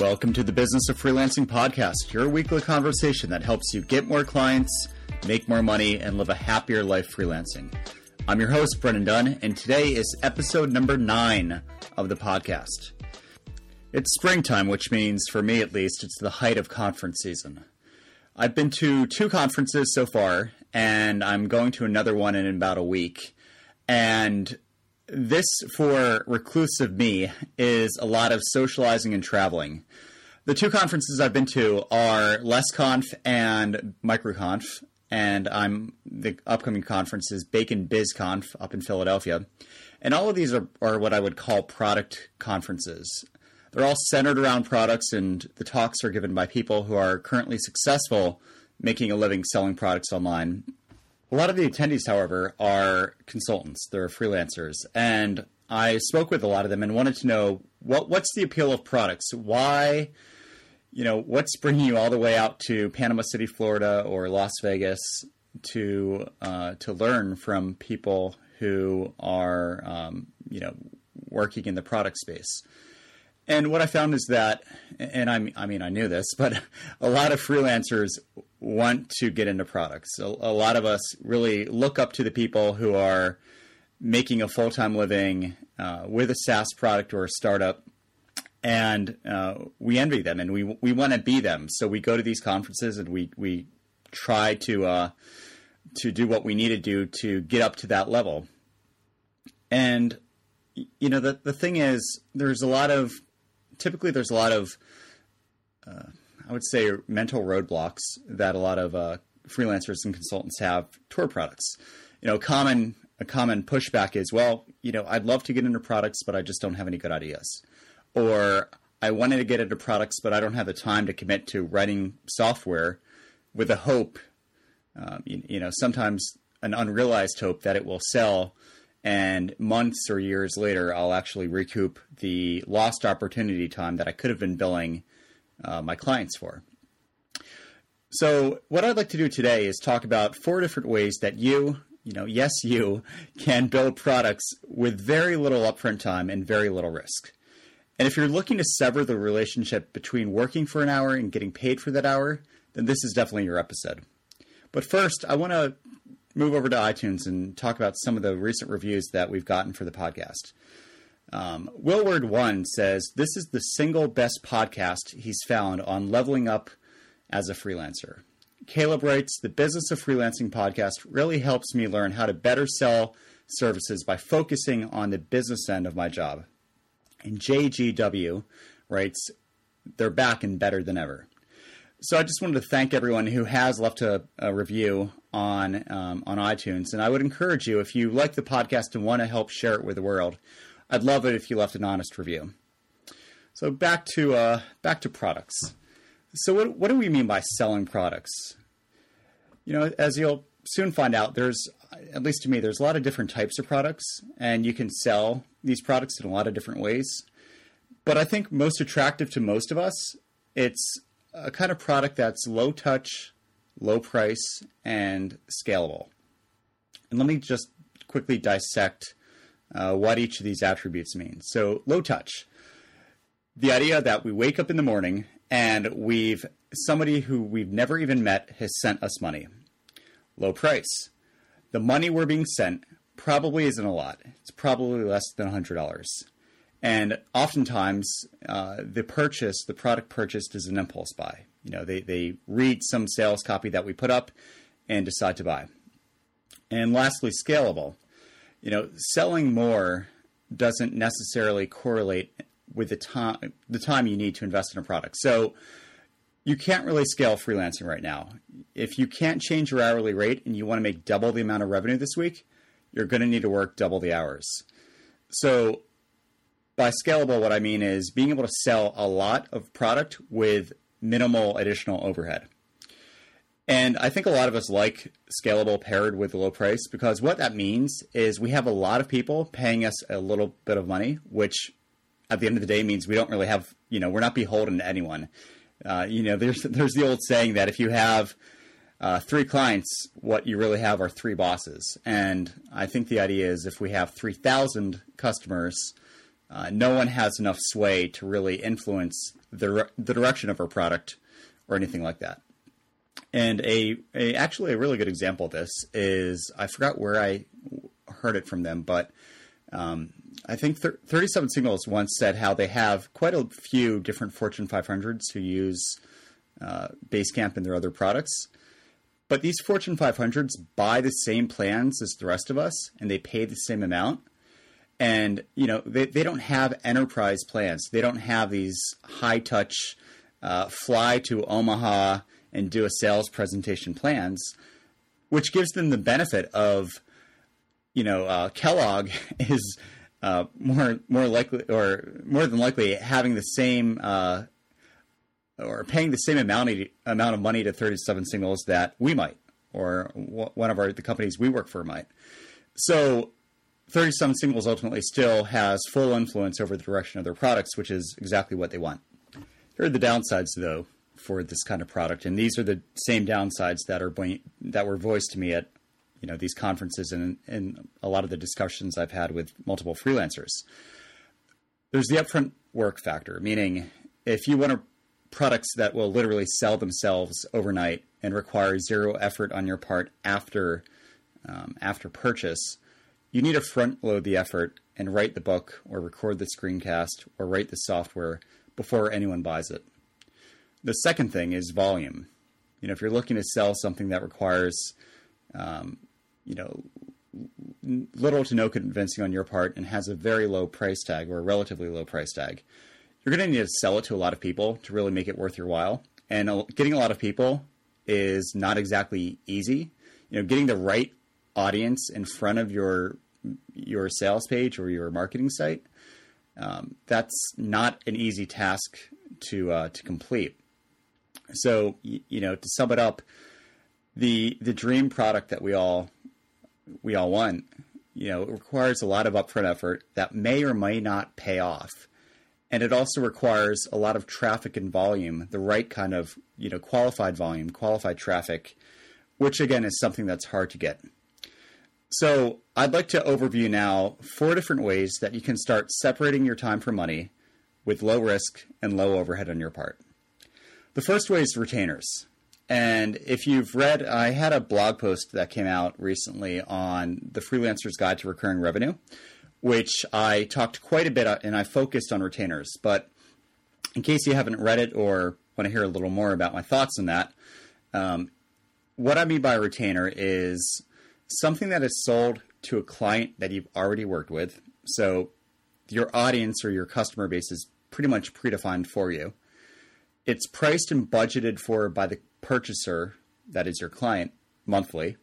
Welcome to the Business of Freelancing podcast, your weekly conversation that helps you get more clients, make more money, and live a happier life freelancing. I'm your host, Brennan Dunn, and today is episode number nine of the podcast. It's springtime, which means, for me at least, it's the height of conference season. I've been to two conferences so far, and I'm going to another one in about a week. And this, for reclusive me, is a lot of socializing and traveling. The two conferences I've been to are LessConf and MicroConf, and I'm the upcoming conference is Bacon BizConf up in Philadelphia. And all of these are, are what I would call product conferences. They're all centered around products, and the talks are given by people who are currently successful making a living selling products online. A lot of the attendees, however, are consultants. They're freelancers, and I spoke with a lot of them and wanted to know what what's the appeal of products. Why, you know, what's bringing you all the way out to Panama City, Florida, or Las Vegas to uh, to learn from people who are, um, you know, working in the product space. And what I found is that, and I, I mean, I knew this, but a lot of freelancers want to get into products. A, a lot of us really look up to the people who are making a full time living uh, with a SaaS product or a startup. And uh, we envy them and we, we want to be them. So we go to these conferences and we, we try to, uh, to do what we need to do to get up to that level. And, you know, the, the thing is, there's a lot of typically there's a lot of, uh, I would say, mental roadblocks that a lot of uh, freelancers and consultants have toward products. You know, common a common pushback is, well, you know, I'd love to get into products, but I just don't have any good ideas, or I wanted to get into products, but I don't have the time to commit to writing software with a hope, um, you, you know, sometimes an unrealized hope that it will sell and months or years later, I'll actually recoup the lost opportunity time that I could have been billing uh, my clients for. So, what I'd like to do today is talk about four different ways that you, you know, yes, you can build products with very little upfront time and very little risk. And if you're looking to sever the relationship between working for an hour and getting paid for that hour, then this is definitely your episode. But first, I want to move over to iTunes and talk about some of the recent reviews that we've gotten for the podcast. Um, Willward One says this is the single best podcast he's found on leveling up as a freelancer. Caleb writes the Business of Freelancing podcast really helps me learn how to better sell services by focusing on the business end of my job. And JGW writes they're back and better than ever. So I just wanted to thank everyone who has left a, a review on um, on iTunes, and I would encourage you if you like the podcast and want to help share it with the world, I'd love it if you left an honest review. So back to uh, back to products. So what what do we mean by selling products? You know, as you'll soon find out, there's at least to me, there's a lot of different types of products, and you can sell these products in a lot of different ways. But I think most attractive to most of us, it's a kind of product that's low touch, low price, and scalable. And let me just quickly dissect uh, what each of these attributes means. So, low touch. The idea that we wake up in the morning and we've somebody who we've never even met has sent us money. Low price. The money we're being sent probably isn't a lot. It's probably less than $100. And oftentimes, uh, the purchase, the product purchased, is an impulse buy. You know, they, they read some sales copy that we put up and decide to buy. And lastly, scalable. You know, selling more doesn't necessarily correlate with the time the time you need to invest in a product. So you can't really scale freelancing right now. If you can't change your hourly rate and you want to make double the amount of revenue this week, you're going to need to work double the hours. So by scalable, what I mean is being able to sell a lot of product with minimal additional overhead. And I think a lot of us like scalable paired with low price because what that means is we have a lot of people paying us a little bit of money, which at the end of the day means we don't really have, you know, we're not beholden to anyone. Uh, you know, there's there's the old saying that if you have uh, three clients, what you really have are three bosses. And I think the idea is if we have 3,000 customers, uh, no one has enough sway to really influence the the direction of our product or anything like that. And a, a actually a really good example of this is I forgot where I heard it from them, but um, I think 37 Signals once said how they have quite a few different Fortune 500s who use uh, Basecamp and their other products. But these Fortune 500s buy the same plans as the rest of us and they pay the same amount. And, you know, they, they don't have enterprise plans. They don't have these high touch, uh, fly to Omaha and do a sales presentation plans, which gives them the benefit of, you know, uh, Kellogg is uh, more more likely or more than likely having the same uh, or paying the same amount amount of money to 37 Signals that we might or one of our the companies we work for might. So 37 Signals ultimately still has full influence over the direction of their products, which is exactly what they want. Here are the downsides, though, for this kind of product, and these are the same downsides that are that were voiced to me at you know these conferences and, and a lot of the discussions I've had with multiple freelancers. There's the upfront work factor, meaning if you want products that will literally sell themselves overnight and require zero effort on your part after um, after purchase, you need to front load the effort and write the book or record the screencast or write the software before anyone buys it. The second thing is volume. You know, if you're looking to sell something that requires um, you know, little to no convincing on your part and has a very low price tag or a relatively low price tag, you're going to need to sell it to a lot of people to really make it worth your while. And getting a lot of people is not exactly easy. You know, getting the right audience in front of your your sales page or your marketing site um, that's not an easy task to uh, to complete. So you know, to sum it up, the the dream product that we all we all want, you know, it requires a lot of upfront effort that may or may not pay off. And it also requires a lot of traffic and volume, the right kind of, you know, qualified volume, qualified traffic, which again is something that's hard to get. So I'd like to overview now four different ways that you can start separating your time for money with low risk and low overhead on your part. The first way is retainers. And if you've read, I had a blog post that came out recently on the Freelancer's Guide to Recurring Revenue, which I talked quite a bit and I focused on retainers. But in case you haven't read it or want to hear a little more about my thoughts on that, um, what I mean by retainer is something that is sold to a client that you've already worked with. So your audience or your customer base is pretty much predefined for you. It's priced and budgeted for by the purchaser, that is your client, monthly.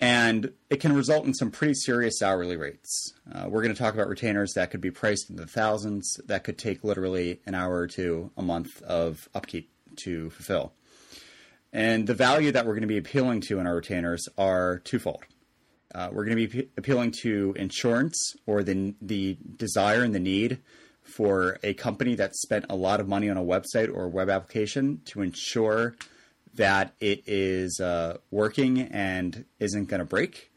And it can result in some pretty serious hourly rates. Uh, we're going to talk about retainers that could be priced in the thousands, that could take literally an hour or two a month of upkeep to fulfill. And the value that we're going to be appealing to in our retainers are twofold. Uh, we're going to be appealing to insurance or the, the desire and the need for a company that spent a lot of money on a website or a web application to ensure that it is uh, working and isn't going to break.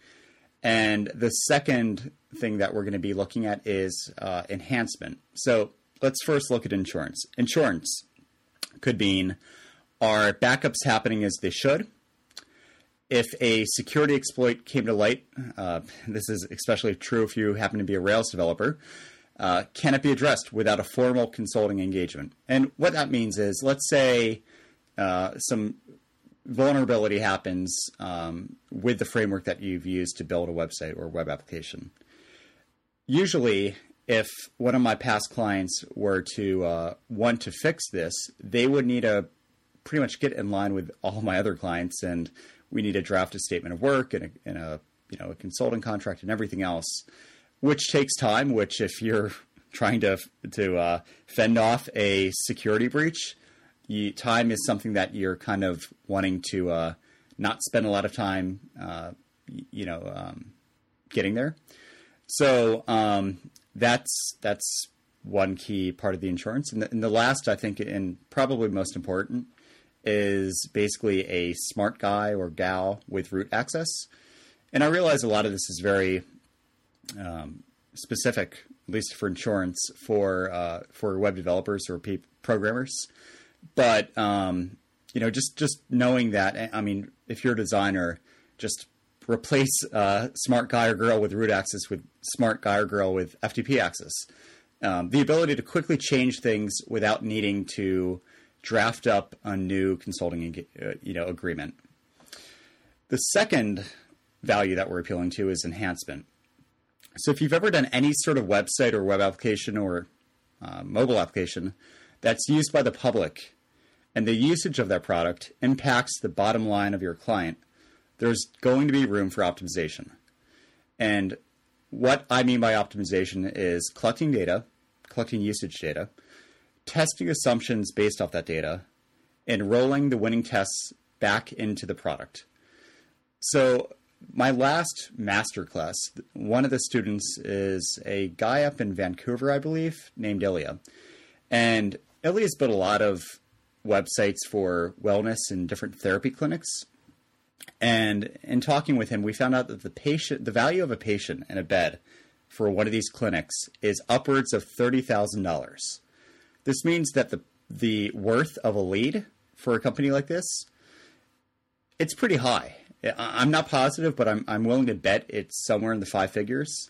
And the second thing that we're going to be looking at is uh, enhancement. So let's first look at insurance. Insurance could mean are backups happening as they should? If a security exploit came to light, uh, this is especially true if you happen to be a Rails developer, uh, can it be addressed without a formal consulting engagement? And what that means is, let's say uh, some vulnerability happens um, with the framework that you've used to build a website or web application. Usually, if one of my past clients were to uh, want to fix this, they would need to pretty much get in line with all my other clients, and we need to draft a statement of work and a, and a you know a consulting contract and everything else which takes time. Which, if you're trying to to uh, fend off a security breach, you, time is something that you're kind of wanting to uh, not spend a lot of time, uh, you know, um, getting there. So um, that's that's one key part of the insurance, and the, and the last, I think, and probably most important, is basically a smart guy or gal with root access. And I realize a lot of this is very um, specific at least for insurance for uh, for web developers or pe- programmers. But um, you know, just just knowing that, I mean, if you're a designer, just replace uh, smart guy or girl with root access with smart guy or girl with FTP access. Um, the ability to quickly change things without needing to draft up a new consulting uh, you know agreement. The second value that we're appealing to is enhancement. So if you've ever done any sort of website or web application or uh, mobile application that's used by the public and the usage of that product impacts the bottom line of your client, there's going to be room for optimization. And what I mean by optimization is collecting data, collecting usage data, testing assumptions based off that data, and rolling the winning tests back into the product. So my last master class, one of the students is a guy up in Vancouver, I believe, named Ilya. And Ilya's built a lot of websites for wellness and different therapy clinics. And in talking with him, we found out that the patient, the value of a patient in a bed for one of these clinics is upwards of thirty thousand dollars. This means that the the worth of a lead for a company like this, it's pretty high. I'm not positive, but I'm I'm willing to bet it's somewhere in the five figures.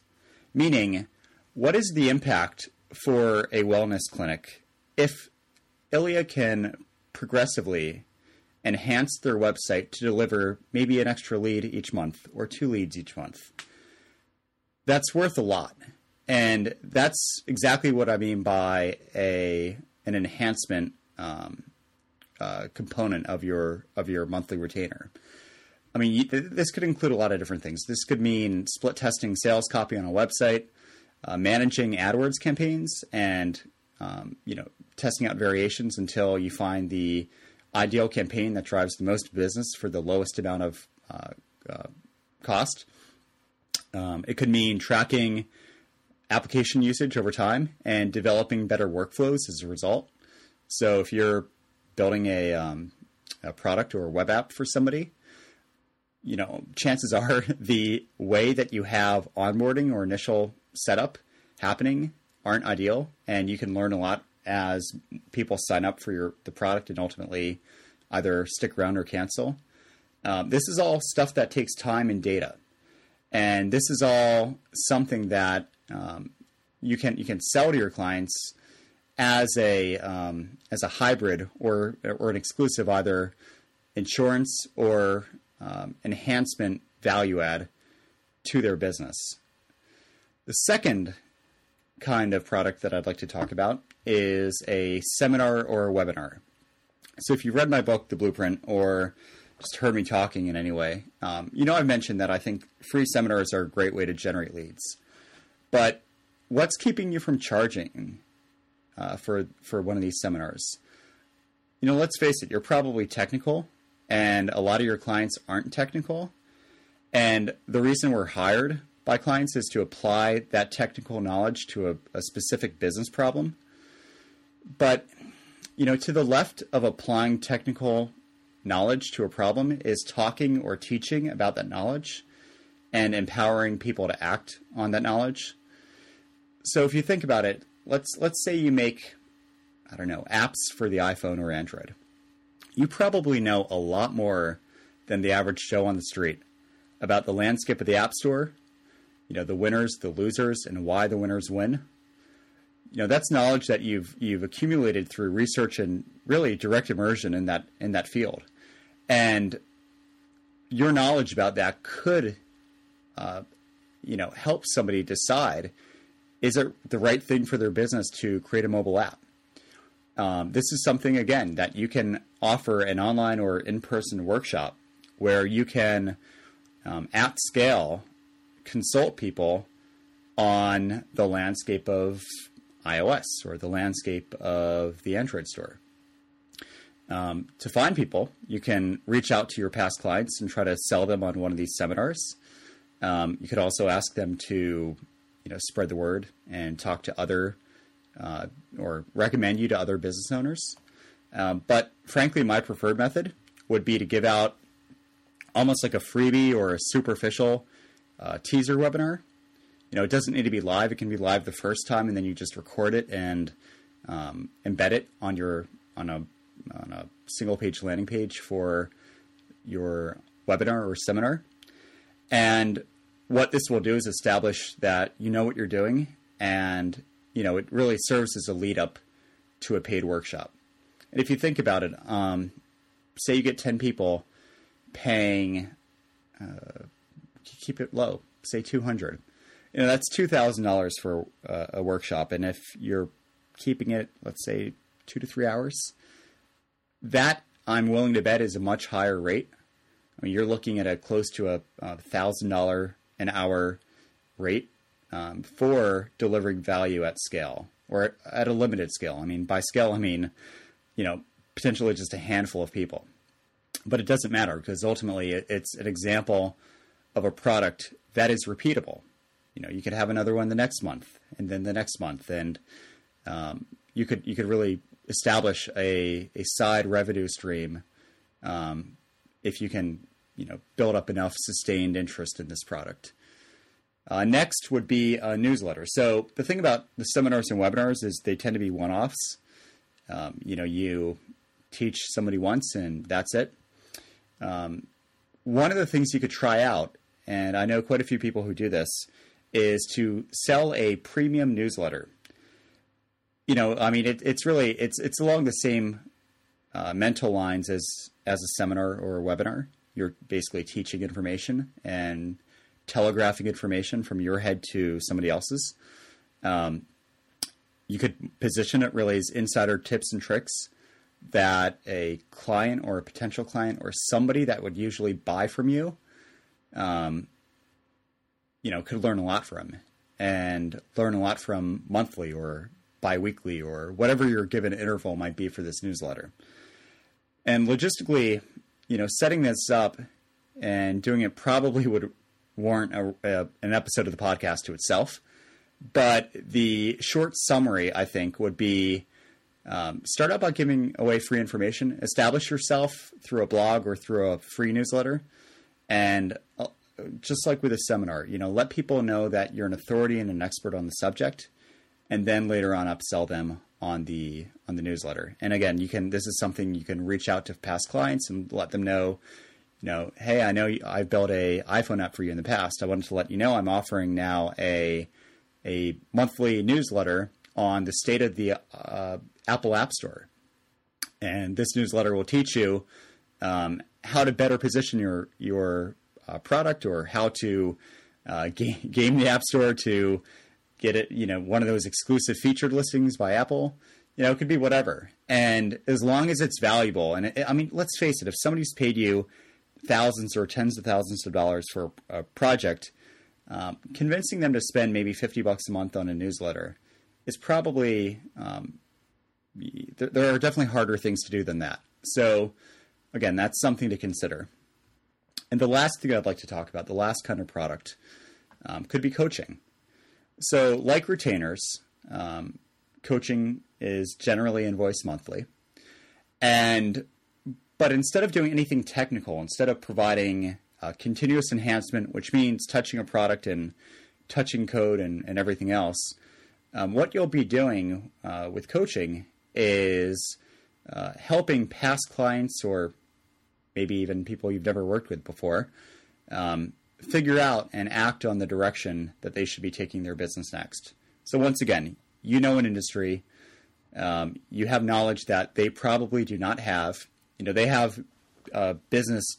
Meaning, what is the impact for a wellness clinic if Ilya can progressively enhance their website to deliver maybe an extra lead each month or two leads each month? That's worth a lot. And that's exactly what I mean by a an enhancement um, uh, component of your of your monthly retainer. I mean, this could include a lot of different things. This could mean split testing sales copy on a website, uh, managing AdWords campaigns, and um, you know, testing out variations until you find the ideal campaign that drives the most business for the lowest amount of uh, uh, cost. Um, it could mean tracking application usage over time and developing better workflows as a result. So if you're building a, um, a product or a web app for somebody, you know, chances are the way that you have onboarding or initial setup happening aren't ideal, and you can learn a lot as people sign up for your the product and ultimately either stick around or cancel. Um, this is all stuff that takes time and data, and this is all something that um, you can you can sell to your clients as a um, as a hybrid or or an exclusive either insurance or um, enhancement value add to their business. The second kind of product that I'd like to talk about is a seminar or a webinar. So if you've read my book, The Blueprint, or just heard me talking in any way, um, you know I've mentioned that I think free seminars are a great way to generate leads. But what's keeping you from charging uh, for for one of these seminars? You know, let's face it, you're probably technical and a lot of your clients aren't technical. And the reason we're hired by clients is to apply that technical knowledge to a, a specific business problem. But, you know, to the left of applying technical knowledge to a problem is talking or teaching about that knowledge and empowering people to act on that knowledge. So if you think about it, let's let's say you make I don't know, apps for the iPhone or Android you probably know a lot more than the average Joe on the street about the landscape of the App Store, you know, the winners, the losers, and why the winners win. You know, that's knowledge that you've you've accumulated through research and really direct immersion in that in that field. And your knowledge about that could uh, you know, help somebody decide is it the right thing for their business to create a mobile app? Um, this is something again that you can offer an online or in-person workshop where you can, um, at scale, consult people on the landscape of iOS or the landscape of the Android store. Um, to find people, you can reach out to your past clients and try to sell them on one of these seminars. Um, you could also ask them to, you know, spread the word and talk to other uh, or recommend you to other business owners. Um, but frankly, my preferred method would be to give out almost like a freebie or a superficial uh, teaser webinar you know, it doesn't need to be live. It can be live the first time, and then you just record it and um, embed it on your on a on a single page landing page for your webinar or seminar. And what this will do is establish that you know what you're doing, and you know it really serves as a lead up to a paid workshop. And if you think about it, um, say you get ten people paying, uh, keep it low, say two hundred. You know that's two thousand dollars for uh, a workshop, and if you're keeping it, let's say two to three hours, that I'm willing to bet is a much higher rate. I mean, you're looking at a close to a thousand dollar an hour rate um, for delivering value at scale or at a limited scale. I mean, by scale, I mean, you know, potentially just a handful of people. But it doesn't matter because ultimately it's an example of a product that is repeatable. You know, you could have another one the next month and then the next month, and um, you could you could really establish a a side revenue stream um, if you can you know build up enough sustained interest in this product. Uh, next would be a newsletter. So the thing about the seminars and webinars is they tend to be one-offs. Um, you know, you teach somebody once and that's it. Um, one of the things you could try out, and I know quite a few people who do this, is to sell a premium newsletter. You know, I mean, it, it's really it's it's along the same uh, mental lines as as a seminar or a webinar. You're basically teaching information and telegraphing information from your head to somebody else's. Um, you could position it really as insider tips and tricks that a client or a potential client or somebody that would usually buy from you, um, you know, could learn a lot from and learn a lot from monthly or biweekly or whatever your given interval might be for this newsletter. And logistically, you know, setting this up and doing it probably would warrant a, a, an episode of the podcast to itself. But the short summary, I think, would be um, start out by giving away free information. Establish yourself through a blog or through a free newsletter, and uh, just like with a seminar, you know, let people know that you're an authority and an expert on the subject, and then later on upsell them on the on the newsletter. And again, you can this is something you can reach out to past clients and let them know, you know, hey, I know I've built a iPhone app for you in the past. I wanted to let you know I'm offering now a a monthly newsletter on the state of the uh, Apple App Store, and this newsletter will teach you um, how to better position your your uh, product or how to uh, game the App Store to get it, you know, one of those exclusive featured listings by Apple. You know, it could be whatever. And as long as it's valuable, and it, I mean, let's face it, if somebody's paid you thousands or tens of thousands of dollars for a project, um, convincing them to spend maybe 50 bucks a month on a newsletter is probably, um, there, there are definitely harder things to do than that. So, again, that's something to consider. And the last thing I'd like to talk about, the last kind of product, um, could be coaching. So, like retainers, um, coaching is generally invoiced monthly. And but instead of doing anything technical, instead of providing uh, continuous enhancement, which means touching a product and touching code and, and everything else, um, what you'll be doing uh, with coaching is uh, helping past clients or maybe even people you've never worked with before um, figure out and act on the direction that they should be taking their business next. So, once again, you know an industry, um, you have knowledge that they probably do not have. You know, they have uh, business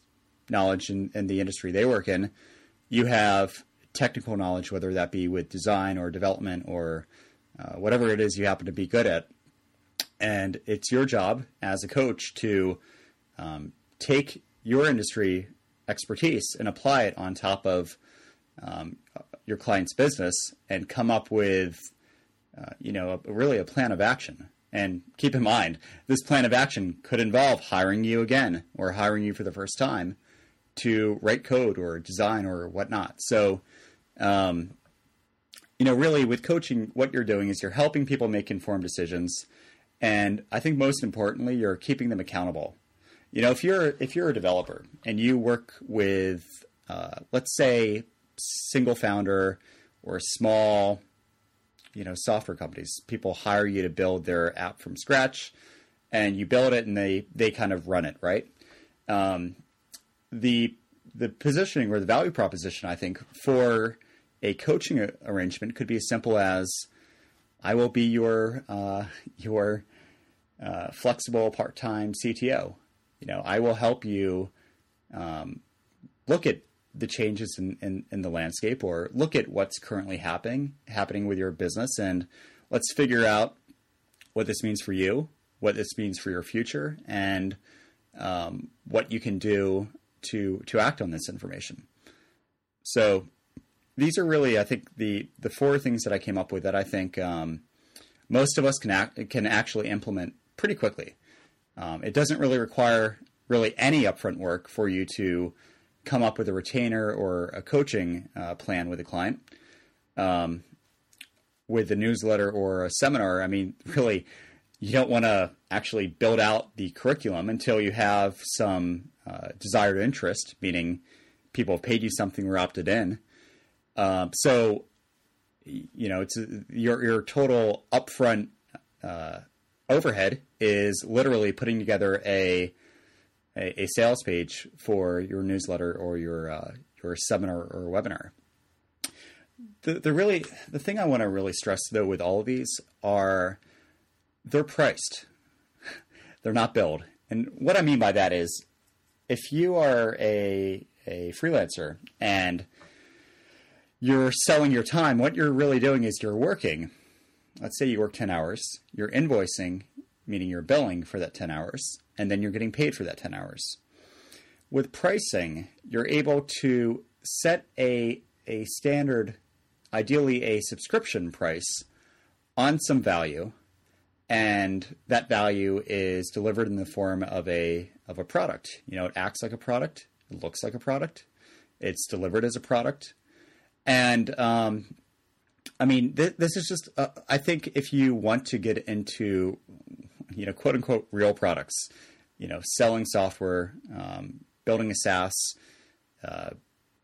knowledge in, in the industry they work in. You have technical knowledge, whether that be with design or development or uh, whatever it is you happen to be good at. And it's your job as a coach to um, take your industry expertise and apply it on top of um, your client's business and come up with, uh, you know, a, really a plan of action. And keep in mind, this plan of action could involve hiring you again or hiring you for the first time to write code or design or whatnot. So, um, you know, really with coaching, what you're doing is you're helping people make informed decisions. And I think most importantly, you're keeping them accountable. You know, if you're if you're a developer and you work with, uh, let's say, single founder or small, you know, software companies. People hire you to build their app from scratch, and you build it, and they they kind of run it, right? Um, the the positioning or the value proposition, I think, for a coaching arrangement could be as simple as I will be your uh, your uh, flexible part time CTO. You know, I will help you um, look at the changes in, in, in, the landscape or look at what's currently happening happening with your business and let's figure out what this means for you, what this means for your future, and um, what you can do to to act on this information. So these are really, I think, the the four things that I came up with that I think um, most of us can act, can actually implement pretty quickly. Um, it doesn't really require really any upfront work for you to come up with a retainer or a coaching uh, plan with a client. Um, with a newsletter or a seminar, I mean, really, you don't want to actually build out the curriculum until you have some uh, desired interest, meaning people have paid you something or opted in. Um, so, you know, it's your your total upfront uh, overhead is literally putting together a, a, a sales page for your newsletter or your uh, your seminar or webinar. The the really the thing I want to really stress though with all of these are they're priced. they're not billed. And what I mean by that is if you are a a freelancer and you're selling your time. What you're really doing is you're working. Let's say you work 10 hours, you're invoicing, meaning you're billing for that 10 hours, and then you're getting paid for that 10 hours. With pricing, you're able to set a, a standard, ideally a subscription price on some value, and that value is delivered in the form of a of a product. You know, it acts like a product, it looks like a product, it's delivered as a product, and um, I mean, th- this is just, uh, I think if you want to get into, you know, quote unquote, real products, you know, selling software, um, building a SaaS, uh,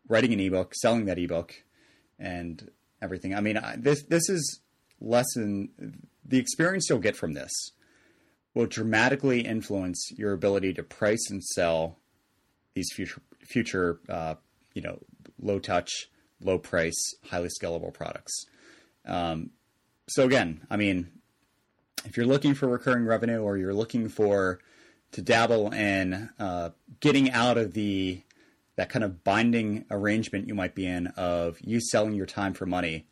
writing an ebook, selling that ebook, and everything. I mean, I, this this is lesson the experience you'll get from this will dramatically influence your ability to price and sell these future future uh, you know low touch low price, highly scalable products. Um, so again, I mean, if you're looking for recurring revenue or you're looking for to dabble in uh, getting out of the that kind of binding arrangement you might be in of you selling your time for money,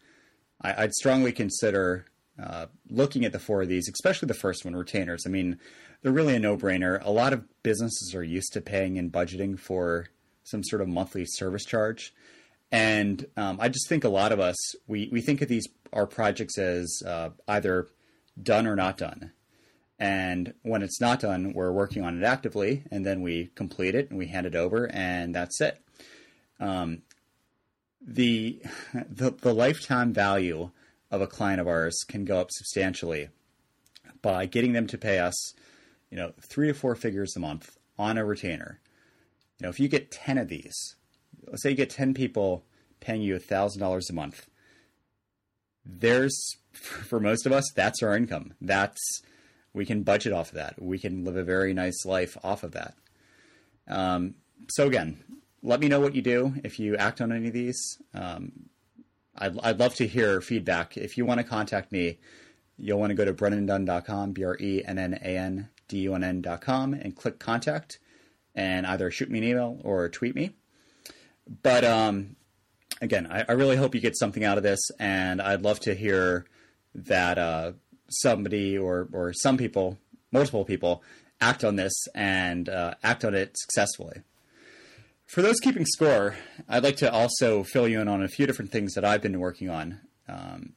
I, would strongly consider uh, looking at the four of these, especially the first one, retainers. I mean, they're really a no-brainer. A lot of businesses are used to paying and budgeting for some sort of monthly service charge. And um, I just think a lot of us we we think of these our projects as uh, either done or not done. And when it's not done, we're working on it actively, and then we complete it and we hand it over, and that's it. Um, the, the the lifetime value of a client of ours can go up substantially by getting them to pay us, you know, three to four figures a month on a retainer. You know, if you get ten of these, let's say you get 10 people paying you $1,000 a month. There's, for most of us, that's our income. That's, we can budget off of that. We can live a very nice life off of that. Um, so again, let me know what you do if you act on any of these. Um, I'd, I'd love to hear feedback. If you want to contact me, you'll want to go to brennandunn.com, B R E N N A N D U N N.com, and click contact and either shoot me an email or tweet me. But um, again, I, I, really hope you get something out of this, and I'd love to hear that uh, somebody or or some people, multiple people, act on this and uh, act on it successfully. For those keeping score, I'd like to also fill you in on a few different things that I've been working on um,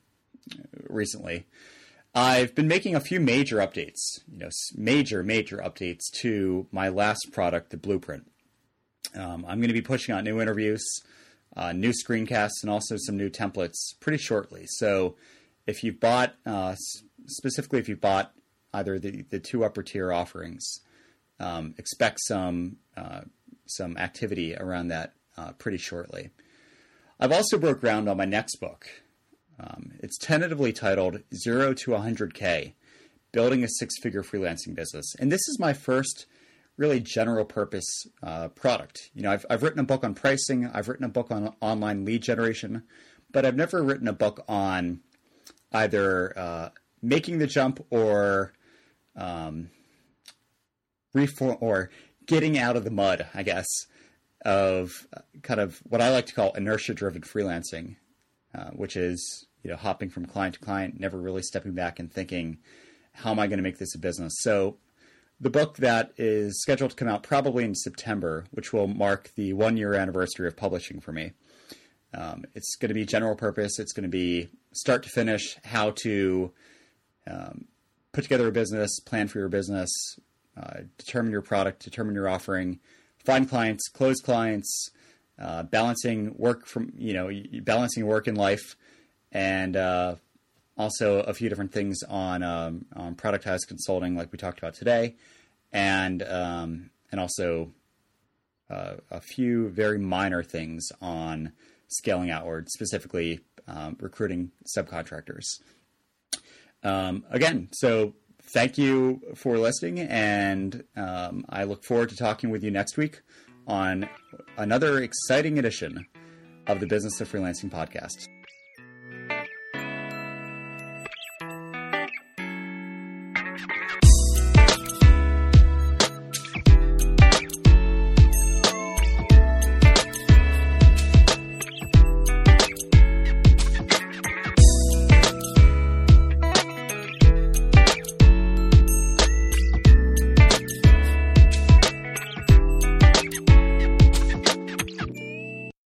recently. I've been making a few major updates, you know, major, major updates to my last product, the Blueprint. Um, I'm going to be pushing out new interviews, uh, new screencasts, and also some new templates pretty shortly. So if you've bought, uh, specifically if you've bought either the, the two upper tier offerings, um, expect some uh, some activity around that uh, pretty shortly. I've also broke ground on my next book. Um, it's tentatively titled Zero to 100K Building a Six Figure Freelancing Business. And this is my first really general purpose uh, product. You know, I've, I've written a book on pricing, I've written a book on online lead generation, but I've never written a book on either uh, making the jump or um, reform or getting out of the mud, I guess, of uh, kind of what I like to call inertia driven freelancing, uh, which is you know hopping from client to client, never really stepping back and thinking, how am I going to make this a business? So the book that is scheduled to come out probably in September, which will mark the one year anniversary of publishing for me. Um, it's going to be general purpose. It's going to be start to finish how to um, put together a business, plan for your business, uh, determine your product, determine your offering, find clients, close clients, uh, balancing work from you know balancing work and life, and uh, also a few different things on um, on productized consulting, like we talked about today, and um, and also uh, a few very minor things on scaling outward, specifically um, recruiting subcontractors. Um, again, so thank you for listening, and um, I look forward to talking with you next week on another exciting edition of the Business of Freelancing podcast.